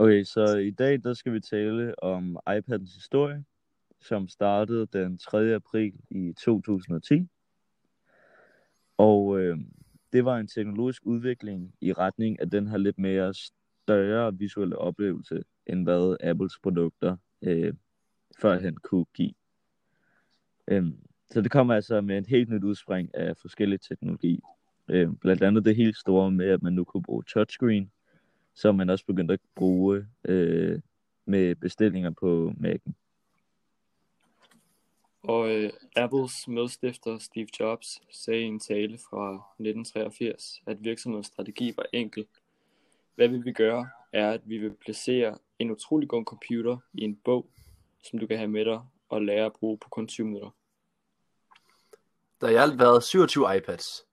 Okay, så i dag der skal vi tale om iPadens historie, som startede den 3. april i 2010. Og øh, det var en teknologisk udvikling i retning af den her lidt mere større visuelle oplevelse, end hvad Apples produkter øh, førhen kunne give. Øhm, så det kommer altså med et helt nyt udspring af forskellige teknologi. Øh, blandt andet det helt store med, at man nu kunne bruge touchscreen, som man også begyndte at bruge øh, med bestillinger på Mac'en. Og øh, Apples medstifter Steve Jobs sagde i en tale fra 1983, at virksomhedens strategi var enkel. Hvad vi vil gøre, er, at vi vil placere en utrolig god computer i en bog, som du kan have med dig og lære at bruge på kun 20 minutter. Der har i alt været 27 iPads.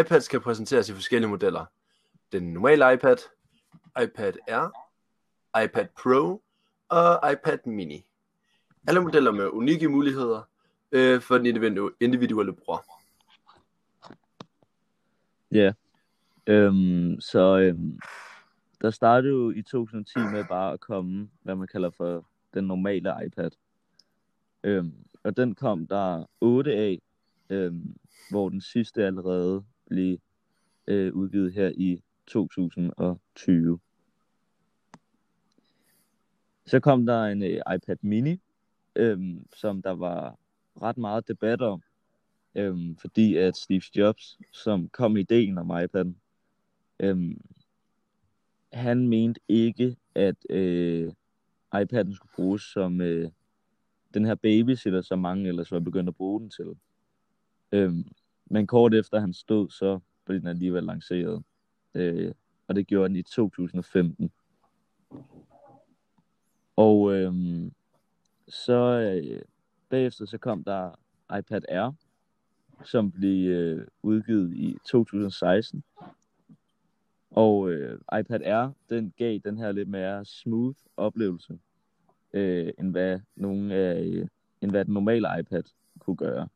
iPads kan præsenteres i forskellige modeller. Den normale iPad, iPad Air, iPad Pro og iPad Mini. Alle modeller med unikke muligheder øh, for den individuelle bruger. Ja, øhm, så øhm, der startede jo i 2010 med bare at komme, hvad man kalder for den normale iPad. Øhm, og den kom der 8 af, øhm, hvor den sidste allerede blev øh, udgivet her i 2020. Så kom der en øh, iPad mini, øhm, som der var ret meget debat om, øhm, fordi at Steve Jobs, som kom ideen om iPad'en, øhm, han mente ikke, at øh, iPad'en skulle bruges som øh, den her babysitter, som mange ellers var begyndt at bruge den til. Øhm, men kort efter han stod, så blev den alligevel lanceret. Øh, og det gjorde den i 2015. Og øh, så øh, bagefter så kom der iPad Air, som blev øh, udgivet i 2016. Og øh, iPad Air, den gav den her lidt mere smooth oplevelse, øh, end hvad nogen øh, end hvad den normale iPad kunne gøre.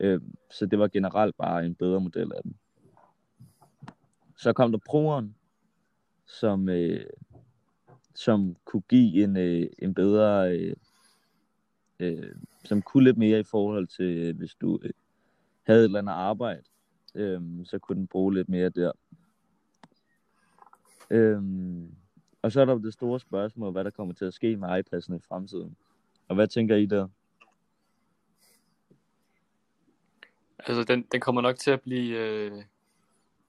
Øh, så det var generelt bare en bedre model af den. Så kom der Pro'eren, som, øh, som kunne give en, øh, en bedre, øh, øh, som kunne lidt mere i forhold til, øh, hvis du øh, havde et eller andet arbejde, øh, så kunne den bruge lidt mere der. Øh, og så er der jo det store spørgsmål, hvad der kommer til at ske med iPadsen i fremtiden. Og hvad tænker I der? Altså, den, den kommer nok til at blive, øh,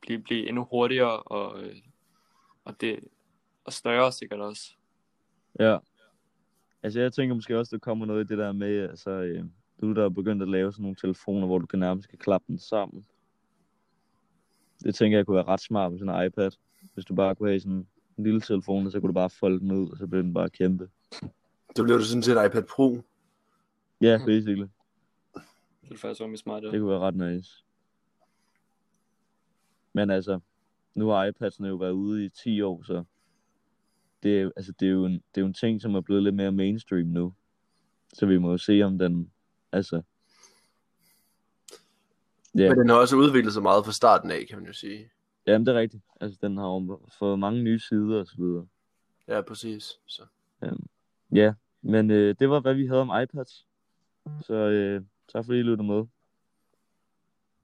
blive, blive endnu hurtigere, og, øh, og, det, og større sikkert også. Ja. Altså, jeg tænker måske også, der kommer noget i det der med, altså, øh, du der er begyndt at lave sådan nogle telefoner, hvor du kan nærmest kan klappe den sammen. Det tænker jeg kunne være ret smart med sådan en iPad. Hvis du bare kunne have sådan en lille telefon, så kunne du bare folde den ud, og så blev den bare kæmpe. Så blev det sådan set iPad Pro. Ja, basically. Det er faktisk også smart. Det kunne være ret nice. Men altså, nu har iPad'en jo været ude i 10 år, så det er, altså, det er, jo en, det er jo en ting, som er blevet lidt mere mainstream nu. Så vi må jo se, om den, altså... Ja. Men den har også udviklet sig meget fra starten af, kan man jo sige. Jamen, det er rigtigt. Altså, den har jo fået mange nye sider og så videre. Ja, præcis. Så. Um, ja, men øh, det var, hvad vi havde om iPads. Så øh, tak fordi I lyttede med.